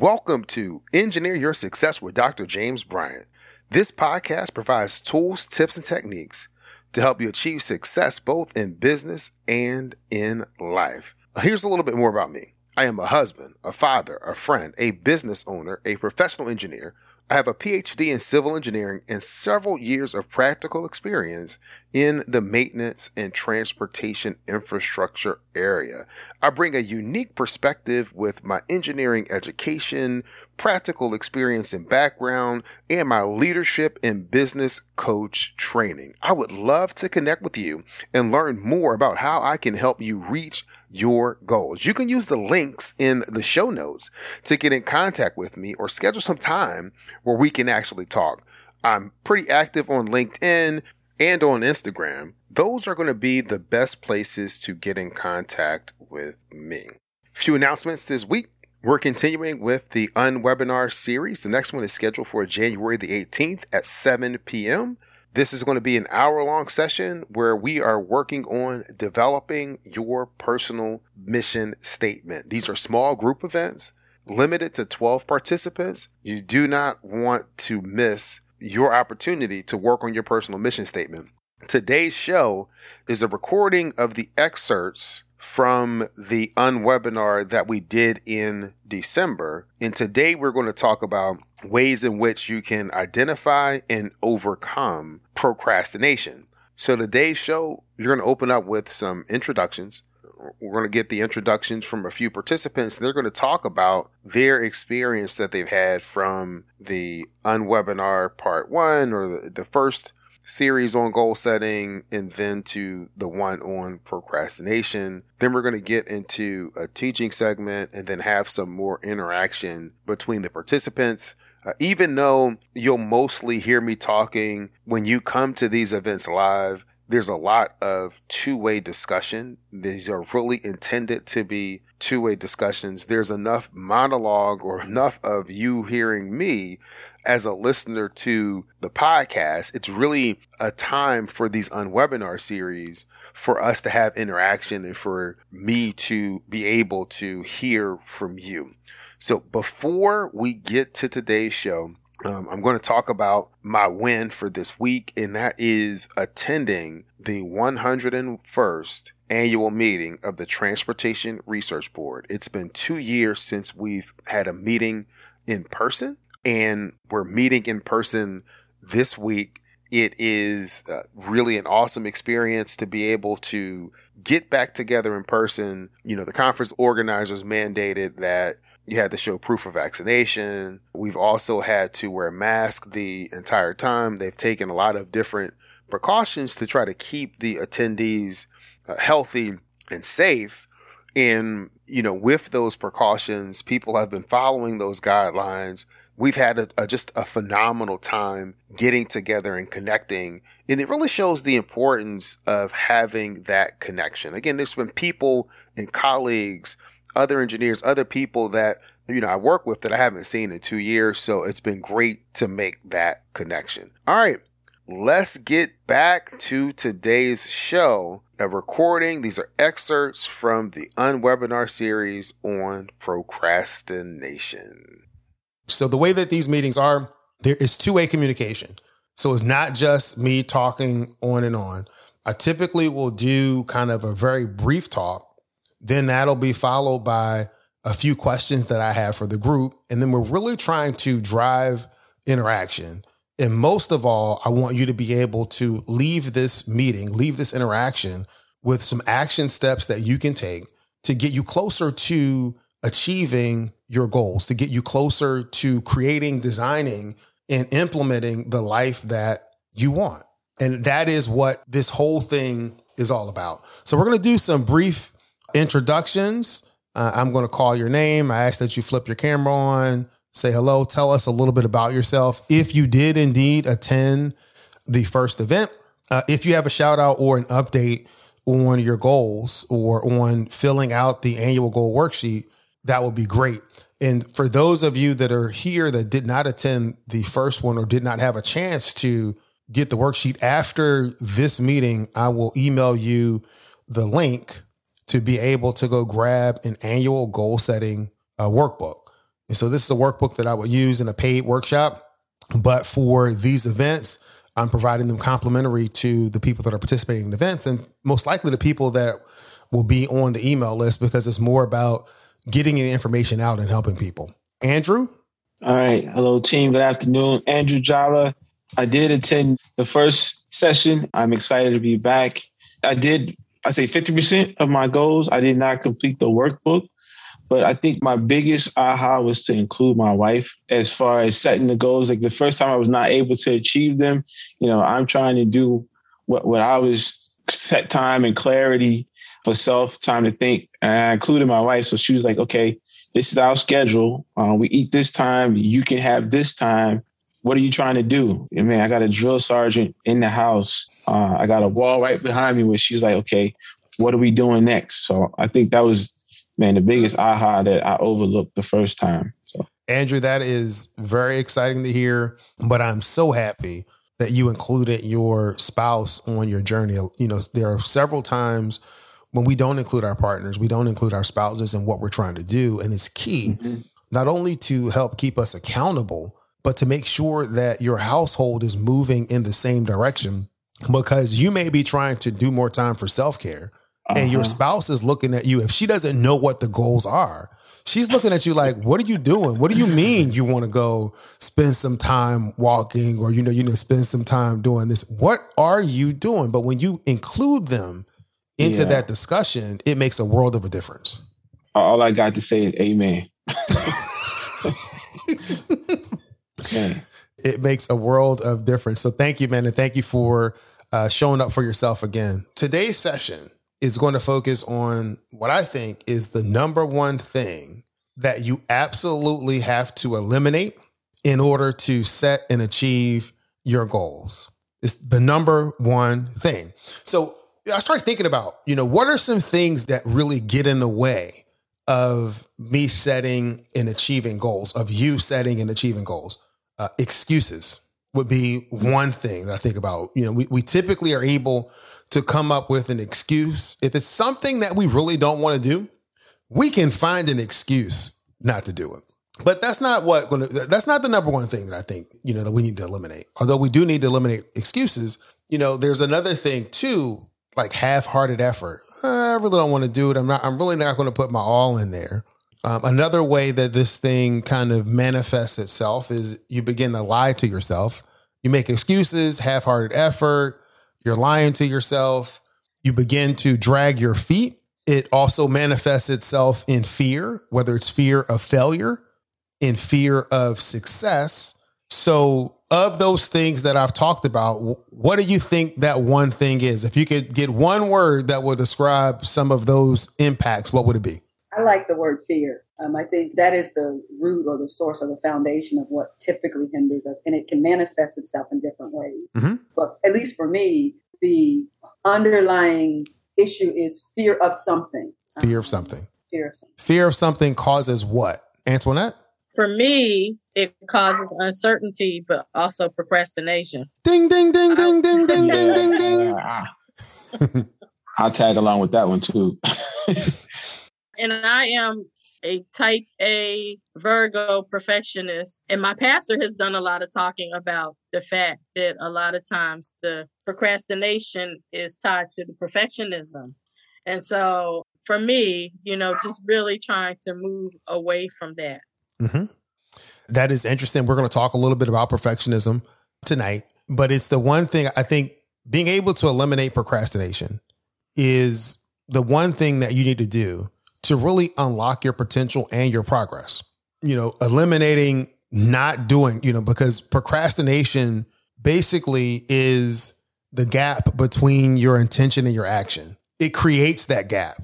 Welcome to Engineer Your Success with Dr. James Bryant. This podcast provides tools, tips, and techniques to help you achieve success both in business and in life. Here's a little bit more about me. I am a husband, a father, a friend, a business owner, a professional engineer I have a PhD in civil engineering and several years of practical experience in the maintenance and transportation infrastructure area. I bring a unique perspective with my engineering education, practical experience and background, and my leadership and business coach training. I would love to connect with you and learn more about how I can help you reach your goals. You can use the links in the show notes to get in contact with me or schedule some time where we can actually talk. I'm pretty active on LinkedIn and on Instagram. Those are going to be the best places to get in contact with me. A few announcements this week. We're continuing with the Unwebinar series. The next one is scheduled for January the 18th at 7 p.m. This is going to be an hour long session where we are working on developing your personal mission statement. These are small group events, limited to 12 participants. You do not want to miss your opportunity to work on your personal mission statement. Today's show is a recording of the excerpts from the unwebinar that we did in December. And today we're going to talk about ways in which you can identify and overcome procrastination. So today's show, you're going to open up with some introductions. We're going to get the introductions from a few participants. They're going to talk about their experience that they've had from the unwebinar part one or the, the first series on goal setting and then to the one on procrastination. Then we're going to get into a teaching segment and then have some more interaction between the participants. Uh, even though you'll mostly hear me talking when you come to these events live, there's a lot of two way discussion. These are really intended to be two way discussions. There's enough monologue or enough of you hearing me as a listener to the podcast. It's really a time for these unwebinar series for us to have interaction and for me to be able to hear from you. So before we get to today's show, um, I'm going to talk about my win for this week, and that is attending the 101st annual meeting of the Transportation Research Board. It's been two years since we've had a meeting in person, and we're meeting in person this week. It is uh, really an awesome experience to be able to get back together in person. You know, the conference organizers mandated that you had to show proof of vaccination. We've also had to wear masks the entire time. They've taken a lot of different precautions to try to keep the attendees uh, healthy and safe. And, you know, with those precautions, people have been following those guidelines. We've had a, a, just a phenomenal time getting together and connecting. And it really shows the importance of having that connection. Again, there's been people and colleagues other engineers, other people that you know I work with that I haven't seen in two years. So it's been great to make that connection. All right, let's get back to today's show. A recording. These are excerpts from the unwebinar series on procrastination. So the way that these meetings are, there is two-way communication. So it's not just me talking on and on. I typically will do kind of a very brief talk then that'll be followed by a few questions that I have for the group. And then we're really trying to drive interaction. And most of all, I want you to be able to leave this meeting, leave this interaction with some action steps that you can take to get you closer to achieving your goals, to get you closer to creating, designing, and implementing the life that you want. And that is what this whole thing is all about. So we're going to do some brief introductions Uh, I'm going to call your name. I ask that you flip your camera on, say hello, tell us a little bit about yourself. If you did indeed attend the first event, uh, if you have a shout out or an update on your goals or on filling out the annual goal worksheet, that would be great. And for those of you that are here that did not attend the first one or did not have a chance to get the worksheet after this meeting, I will email you the link to be able to go grab an annual goal setting uh, workbook. And so this is a workbook that I would use in a paid workshop. But for these events, I'm providing them complimentary to the people that are participating in events and most likely the people that will be on the email list because it's more about getting the information out and helping people. Andrew? All right. Hello, team. Good afternoon. Andrew Jala. I did attend the first session. I'm excited to be back. I did, I say 50% of my goals. I did not complete the workbook, but I think my biggest aha was to include my wife as far as setting the goals. Like the first time I was not able to achieve them, you know, I'm trying to do what, what I was set time and clarity for self, time to think. And I included my wife. So she was like, okay, this is our schedule. Uh, we eat this time. You can have this time. What are you trying to do? And man, I got a drill sergeant in the house. Uh, I got a wall right behind me where she's like, okay, what are we doing next? So I think that was, man, the biggest aha that I overlooked the first time. So. Andrew, that is very exciting to hear, but I'm so happy that you included your spouse on your journey. You know, there are several times when we don't include our partners, we don't include our spouses in what we're trying to do. And it's key mm-hmm. not only to help keep us accountable, but to make sure that your household is moving in the same direction because you may be trying to do more time for self care uh-huh. and your uh-huh. spouse is looking at you. If she doesn't know what the goals are, she's looking at you like, what are you doing? What do you mean you want to go spend some time walking or, you know, you know, spend some time doing this? What are you doing? But when you include them, into yeah. that discussion, it makes a world of a difference. All I got to say is amen. it makes a world of difference. So thank you, man. And thank you for uh, showing up for yourself again. Today's session is going to focus on what I think is the number one thing that you absolutely have to eliminate in order to set and achieve your goals. It's the number one thing. So I started thinking about, you know, what are some things that really get in the way of me setting and achieving goals, of you setting and achieving goals? Uh, excuses would be one thing that I think about. You know, we, we typically are able to come up with an excuse. If it's something that we really don't want to do, we can find an excuse not to do it. But that's not what that's not the number one thing that I think, you know, that we need to eliminate. Although we do need to eliminate excuses, you know, there's another thing too like half-hearted effort. I really don't want to do it. I'm not. I'm really not going to put my all in there. Um, another way that this thing kind of manifests itself is you begin to lie to yourself. You make excuses, half-hearted effort. You're lying to yourself. You begin to drag your feet. It also manifests itself in fear, whether it's fear of failure, in fear of success. So of those things that I've talked about, what do you think that one thing is? If you could get one word that would describe some of those impacts, what would it be? I like the word fear. Um, I think that is the root or the source or the foundation of what typically hinders us, and it can manifest itself in different ways. Mm-hmm. But at least for me, the underlying issue is fear of something. Fear of something. Fear of something. Fear of something causes what? Antoinette? For me, it causes uncertainty, but also procrastination. Ding, ding, ding, ding, ding, ding, ding, ding, ding. I'll tag along with that one too. and I am a type A Virgo perfectionist. And my pastor has done a lot of talking about the fact that a lot of times the procrastination is tied to the perfectionism. And so for me, you know, just really trying to move away from that. Mm-hmm. That is interesting. We're going to talk a little bit about perfectionism tonight, but it's the one thing I think being able to eliminate procrastination is the one thing that you need to do to really unlock your potential and your progress. You know, eliminating not doing, you know, because procrastination basically is the gap between your intention and your action. It creates that gap.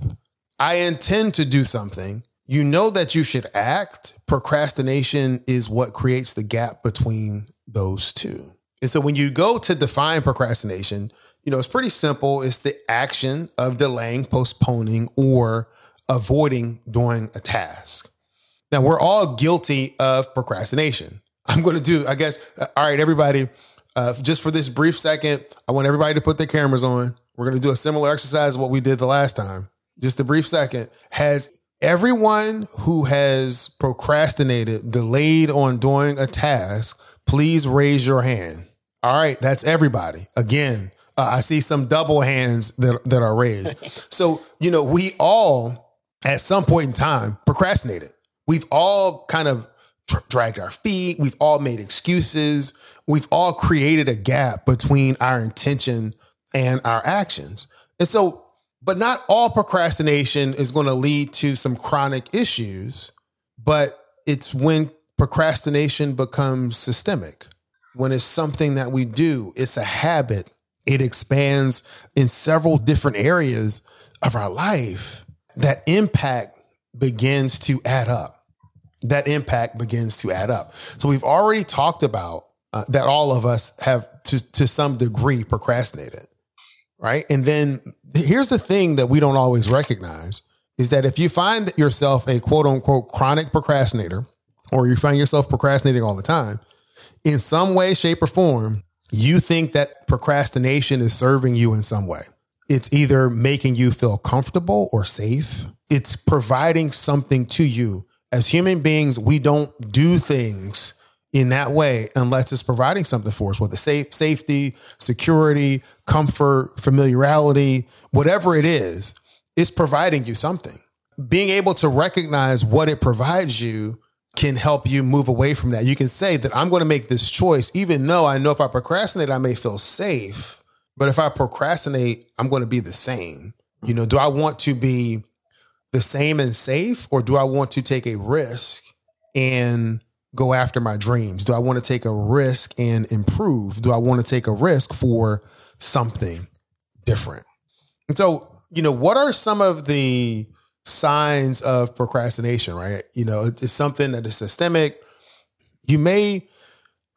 I intend to do something, you know that you should act. Procrastination is what creates the gap between those two. And so when you go to define procrastination, you know, it's pretty simple. It's the action of delaying, postponing, or avoiding doing a task. Now, we're all guilty of procrastination. I'm going to do, I guess, uh, all right, everybody, uh, just for this brief second, I want everybody to put their cameras on. We're going to do a similar exercise of what we did the last time. Just a brief second. Has everyone who has procrastinated, delayed on doing a task, please raise your hand. All right, that's everybody. Again, uh, I see some double hands that, that are raised. so, you know, we all at some point in time procrastinated. We've all kind of dragged our feet. We've all made excuses. We've all created a gap between our intention and our actions. And so, but not all procrastination is going to lead to some chronic issues, but it's when procrastination becomes systemic, when it's something that we do, it's a habit it expands in several different areas of our life. That impact begins to add up. That impact begins to add up. So we've already talked about uh, that all of us have to to some degree procrastinated, right? And then here's the thing that we don't always recognize is that if you find yourself a quote unquote chronic procrastinator, or you find yourself procrastinating all the time, in some way, shape, or form, you think that procrastination is serving you in some way. It's either making you feel comfortable or safe. It's providing something to you. As human beings, we don't do things in that way unless it's providing something for us, whether safe, safety, security, comfort, familiarity, whatever it is, it's providing you something. Being able to recognize what it provides you can help you move away from that. You can say that I'm going to make this choice, even though I know if I procrastinate, I may feel safe. But if I procrastinate, I'm going to be the same. You know, do I want to be the same and safe, or do I want to take a risk and go after my dreams? Do I want to take a risk and improve? Do I want to take a risk for something different? And so, you know, what are some of the signs of procrastination, right? You know, it's something that is systemic. You may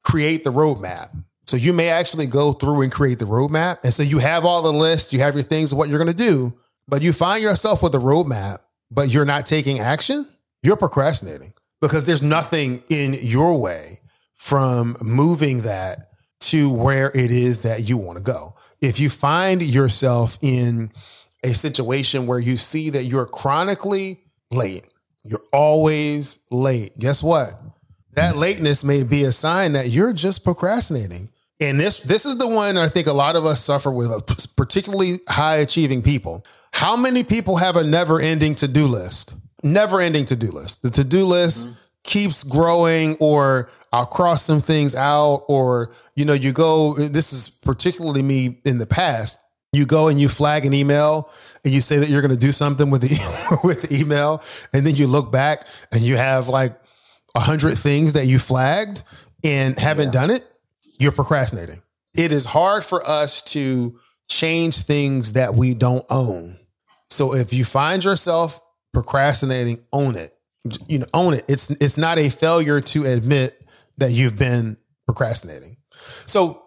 create the roadmap. So you may actually go through and create the roadmap. And so you have all the lists, you have your things what you're going to do, but you find yourself with a roadmap, but you're not taking action. You're procrastinating because there's nothing in your way from moving that to where it is that you want to go. If you find yourself in a situation where you see that you're chronically late, you're always late. Guess what? That lateness may be a sign that you're just procrastinating. And this this is the one I think a lot of us suffer with, particularly high achieving people. How many people have a never ending to do list? Never ending to do list. The to do list mm-hmm. keeps growing, or I'll cross some things out, or you know, you go. This is particularly me in the past you go and you flag an email and you say that you're going to do something with the with the email and then you look back and you have like a hundred things that you flagged and haven't yeah. done it you're procrastinating it is hard for us to change things that we don't own so if you find yourself procrastinating own it you know own it it's it's not a failure to admit that you've been procrastinating so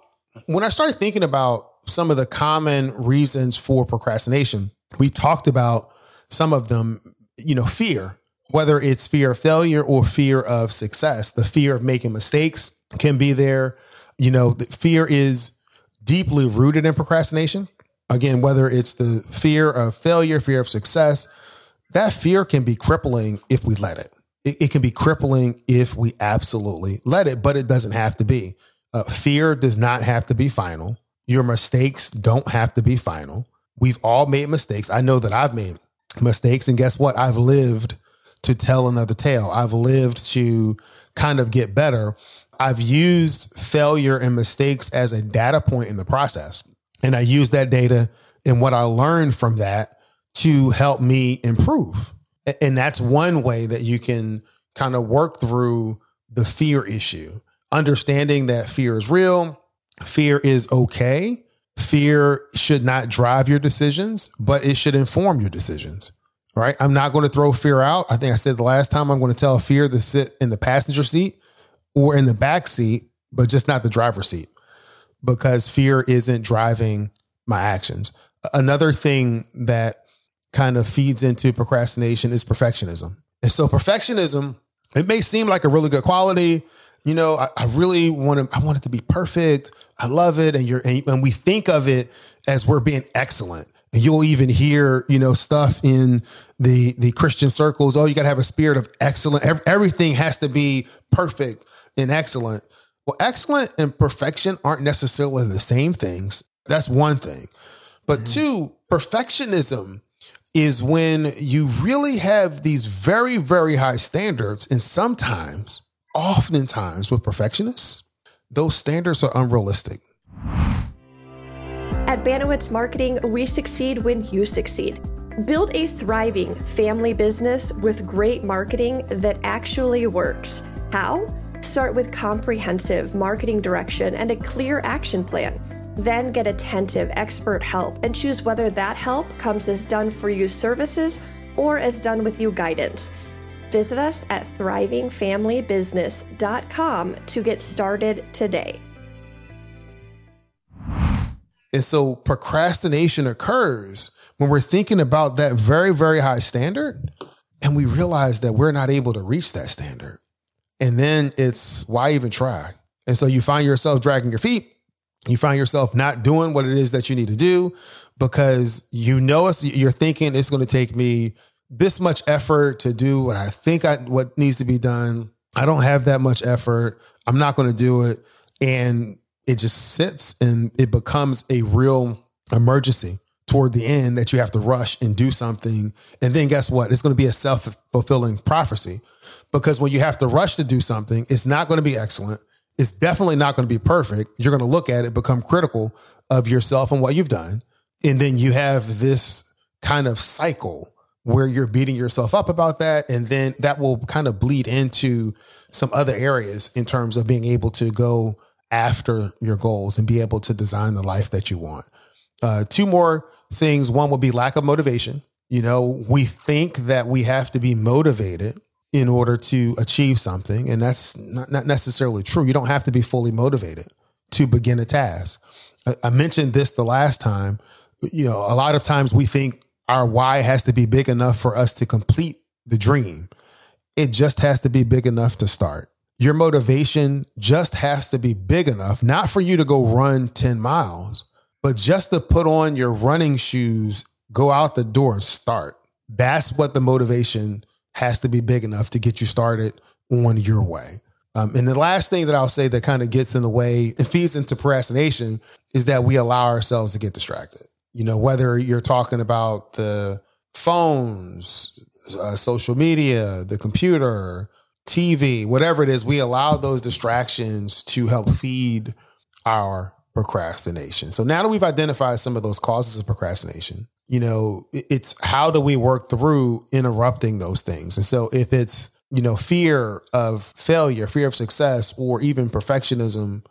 when i started thinking about some of the common reasons for procrastination. We talked about some of them, you know, fear, whether it's fear of failure or fear of success. The fear of making mistakes can be there. You know, fear is deeply rooted in procrastination. Again, whether it's the fear of failure, fear of success, that fear can be crippling if we let it. It, it can be crippling if we absolutely let it, but it doesn't have to be. Uh, fear does not have to be final. Your mistakes don't have to be final. We've all made mistakes. I know that I've made mistakes. And guess what? I've lived to tell another tale. I've lived to kind of get better. I've used failure and mistakes as a data point in the process. And I use that data and what I learned from that to help me improve. And that's one way that you can kind of work through the fear issue, understanding that fear is real, Fear is okay. Fear should not drive your decisions, but it should inform your decisions. right? I'm not going to throw fear out. I think I said the last time I'm going to tell fear to sit in the passenger seat or in the back seat, but just not the driver's seat because fear isn't driving my actions. Another thing that kind of feeds into procrastination is perfectionism. And so perfectionism, it may seem like a really good quality. You know, I, I really want to, I want it to be perfect. I love it. And you're, and, and we think of it as we're being excellent. And you'll even hear, you know, stuff in the the Christian circles. Oh, you got to have a spirit of excellence. Everything has to be perfect and excellent. Well, excellent and perfection aren't necessarily the same things. That's one thing. But mm-hmm. two, perfectionism is when you really have these very, very high standards. And sometimes, oftentimes with perfectionists, those standards are unrealistic. At Banowitz Marketing, we succeed when you succeed. Build a thriving family business with great marketing that actually works. How? Start with comprehensive marketing direction and a clear action plan. Then get attentive expert help and choose whether that help comes as done for you services or as done with you guidance. Visit us at thrivingfamilybusiness.com to get started today. And so procrastination occurs when we're thinking about that very, very high standard and we realize that we're not able to reach that standard. And then it's why even try? And so you find yourself dragging your feet. You find yourself not doing what it is that you need to do because you know it's, you're thinking it's going to take me this much effort to do what I think I what needs to be done. I don't have that much effort. I'm not going to do it. And it just sits and it becomes a real emergency toward the end that you have to rush and do something. And then guess what? It's going to be a self fulfilling prophecy because when you have to rush to do something, it's not going to be excellent. It's definitely not going to be perfect. You're going to look at it, become critical of yourself and what you've done. And then you have this kind of cycle where you're beating yourself up about that. And then that will kind of bleed into some other areas in terms of being able to go after your goals and be able to design the life that you want. Uh, two more things. One would be lack of motivation. You know, we think that we have to be motivated in order to achieve something. And that's not, not necessarily true. You don't have to be fully motivated to begin a task. I, I mentioned this the last time. You know, a lot of times we think our why has to be big enough for us to complete the dream. It just has to be big enough to start. Your motivation just has to be big enough, not for you to go run 10 miles, but just to put on your running shoes, go out the door and start. That's what the motivation has to be big enough to get you started on your way. Um, and the last thing that I'll say that kind of gets in the way and feeds into procrastination is that we allow ourselves to get distracted. You know, whether you're talking about the phones, uh, social media, the computer, TV, whatever it is, we allow those distractions to help feed our procrastination. So now that we've identified some of those causes of procrastination, you know, it's how do we work through interrupting those things? And so if it's, you know, fear of failure, fear of success, or even perfectionism,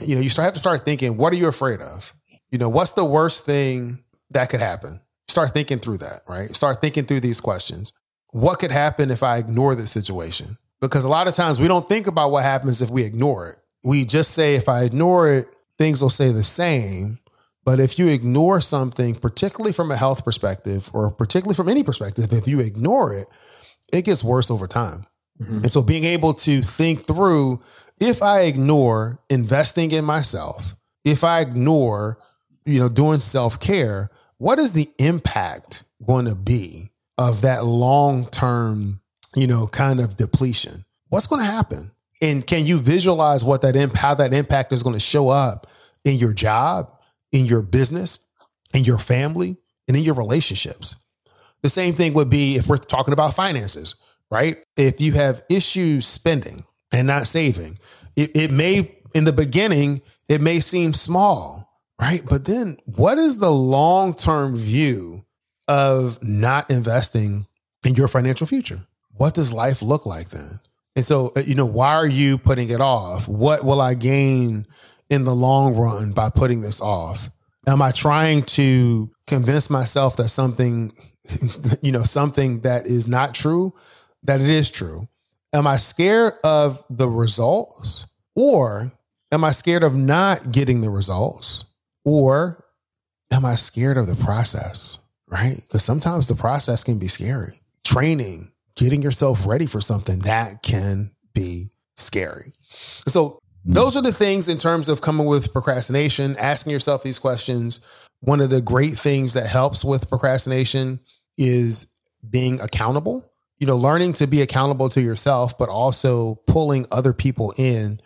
you know, you start have to start thinking, what are you afraid of? You know, what's the worst thing that could happen? Start thinking through that, right? Start thinking through these questions. What could happen if I ignore this situation? Because a lot of times we don't think about what happens if we ignore it. We just say, if I ignore it, things will stay the same. But if you ignore something, particularly from a health perspective or particularly from any perspective, if you ignore it, it gets worse over time. Mm-hmm. And so being able to think through if I ignore investing in myself, if I ignore, you know, doing self-care, what is the impact going to be of that long-term, you know, kind of depletion? What's going to happen? And can you visualize what that how that impact is going to show up in your job, in your business, in your family, and in your relationships. The same thing would be if we're talking about finances, right? If you have issues spending and not saving, it, it may, in the beginning, it may seem small, right? But then what is the long term view of not investing in your financial future? What does life look like then? And so, uh, you know, why are you putting it off? What will I gain in the long run by putting this off? Am I trying to convince myself that something you know, something that is not true, that it is true. Am I scared of the results or am I scared of not getting the results or am I scared of the process? Right? Because sometimes the process can be scary. Training, getting yourself ready for something that can be scary. So, those are the things in terms of coming with procrastination, asking yourself these questions. One of the great things that helps with procrastination is being accountable. You know, learning to be accountable to yourself, but also pulling other people in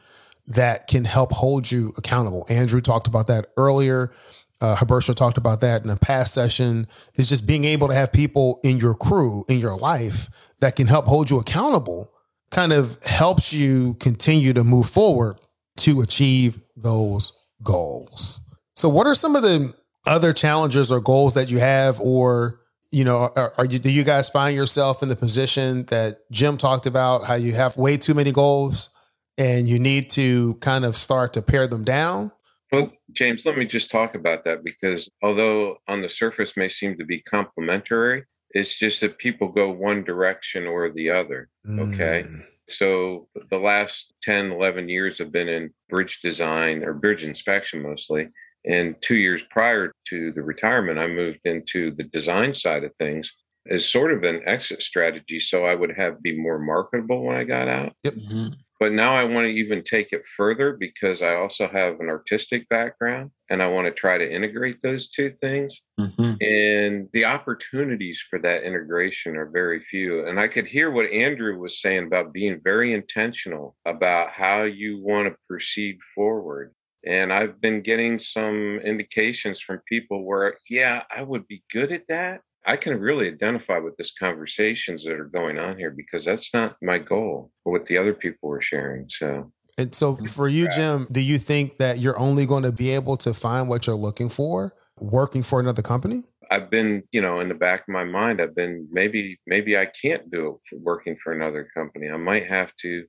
that can help hold you accountable. Andrew talked about that earlier. Uh, Habersha talked about that in a past session. Is just being able to have people in your crew, in your life, that can help hold you accountable kind of helps you continue to move forward to achieve those goals. So, what are some of the other challenges or goals that you have, or you know, are, are, you do you guys find yourself in the position that Jim talked about, how you have way too many goals and you need to kind of start to pare them down? Well, James, let me just talk about that because although on the surface may seem to be complementary, it's just that people go one direction or the other. Okay. Mm. So the last 10, 11 years have been in bridge design or bridge inspection mostly. And two years prior to the retirement, I moved into the design side of things as sort of an exit strategy. So I would have be more marketable when I got out. Yep. Mm-hmm. But now I want to even take it further because I also have an artistic background and I want to try to integrate those two things. Mm-hmm. And the opportunities for that integration are very few. And I could hear what Andrew was saying about being very intentional about how you want to proceed forward. And I've been getting some indications from people where, yeah, I would be good at that I can really identify with this conversations that are going on here because that's not my goal or what the other people were sharing. So and so for you, Jim, do you think that you're only going to be able to find what you're looking for working for another company? I've been, you know, in the back of my mind, I've been maybe maybe I can't do it for working for another company. I might have to,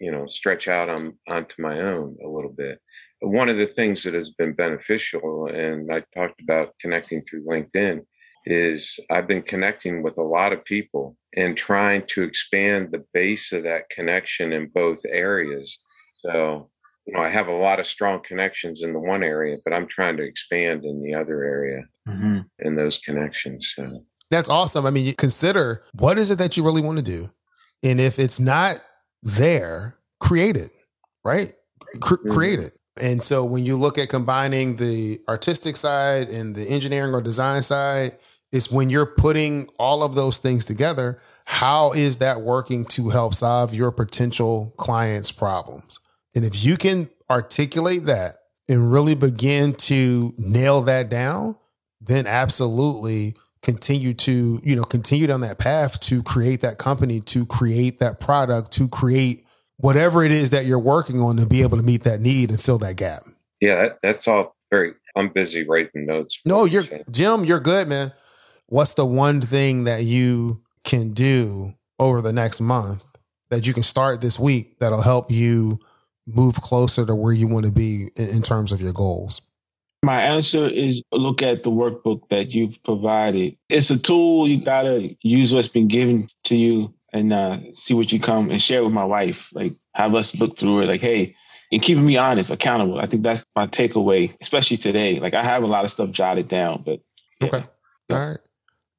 you know, stretch out on onto my own a little bit. One of the things that has been beneficial, and I talked about connecting through LinkedIn, is I've been connecting with a lot of people and trying to expand the base of that connection in both areas. So, you know, I have a lot of strong connections in the one area, but I'm trying to expand in the other area mm-hmm. in those connections. So that's awesome. I mean, you consider what is it that you really want to do? And if it's not there, create it, right? C- mm-hmm. Create it. And so when you look at combining the artistic side and the engineering or design side, it's when you're putting all of those things together, how is that working to help solve your potential clients' problems? And if you can articulate that and really begin to nail that down, then absolutely continue to, you know, continue down that path to create that company, to create that product, to create whatever it is that you're working on to be able to meet that need and fill that gap. Yeah, that, that's all very. I'm busy writing notes. No, you're Jim. You're good, man. What's the one thing that you can do over the next month that you can start this week that'll help you move closer to where you want to be in, in terms of your goals? My answer is look at the workbook that you've provided. It's a tool you gotta use what's been given to you and uh, see what you come and share with my wife. Like have us look through it. Like, hey, and keeping me honest, accountable. I think that's my takeaway, especially today. Like I have a lot of stuff jotted down, but yeah. okay, all right,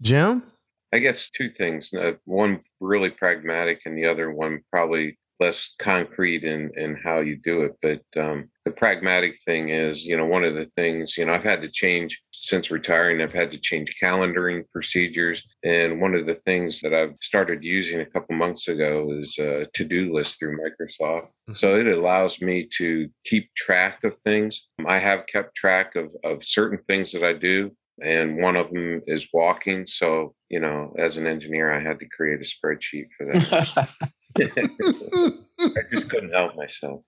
Jim. I guess two things. Uh, one really pragmatic, and the other one probably less concrete in in how you do it. But um, the pragmatic thing is, you know, one of the things, you know, I've had to change since retiring. I've had to change calendaring procedures, and one of the things that I've started using a couple months ago is a to do list through Microsoft. Mm-hmm. So it allows me to keep track of things. I have kept track of of certain things that I do and one of them is walking. So, you know, as an engineer, I had to create a spreadsheet for that. I just couldn't help myself.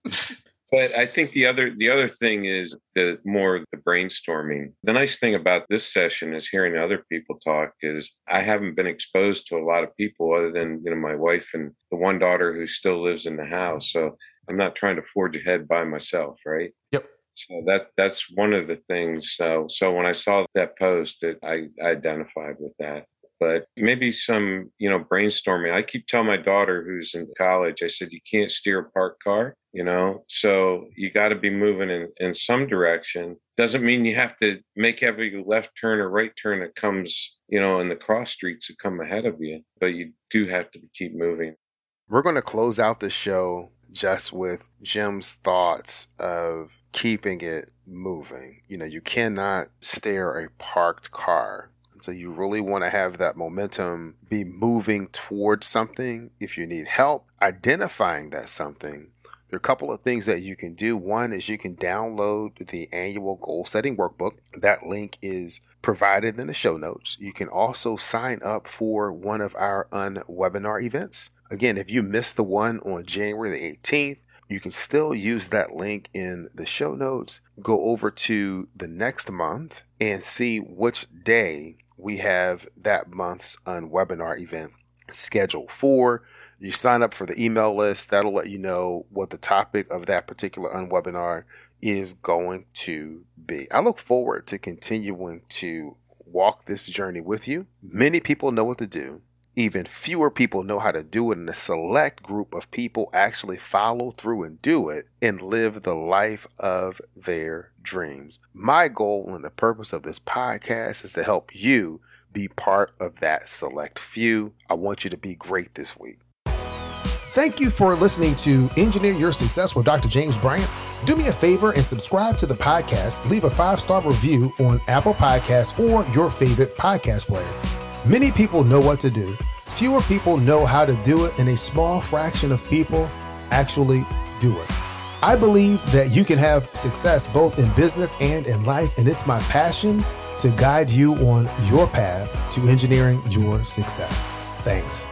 But I think the other the other thing is the more the brainstorming. The nice thing about this session is hearing other people talk is I haven't been exposed to a lot of people other than, you know, my wife and the one daughter who still lives in the house. So I'm not trying to forge ahead by myself, right? Yep. So that that's one of the things. So so when I saw that post, it, I, I identified with that. But maybe some, you know, brainstorming. I keep telling my daughter who's in college, I said, you can't steer a parked car, you know, so you got to be moving in, in some direction. Doesn't mean you have to make every left turn or right turn that comes, you know, in the cross streets that come ahead of you, but you do have to keep moving. We're going to close out the show just with Jim's thoughts of keeping it moving. You know, you cannot stare a parked car. So you really want to have that momentum be moving towards something. If you need help identifying that something, there are a couple of things that you can do. One is you can download the annual goal setting workbook. That link is provided in the show notes. You can also sign up for one of our unwebinar events. Again, if you missed the one on January the 18th, you can still use that link in the show notes. Go over to the next month and see which day we have that month's um, unwebinar event scheduled for. You sign up for the email list, that'll let you know what the topic of that particular um, unwebinar is going to be. I look forward to continuing to walk this journey with you. Many people know what to do even fewer people know how to do it, and a select group of people actually follow through and do it and live the life of their dreams. My goal and the purpose of this podcast is to help you be part of that select few. I want you to be great this week. Thank you for listening to Engineer Your Success with Dr. James Bryant. Do me a favor and subscribe to the podcast. Leave a five star review on Apple Podcasts or your favorite podcast player. Many people know what to do. Fewer people know how to do it, and a small fraction of people actually do it. I believe that you can have success both in business and in life, and it's my passion to guide you on your path to engineering your success. Thanks.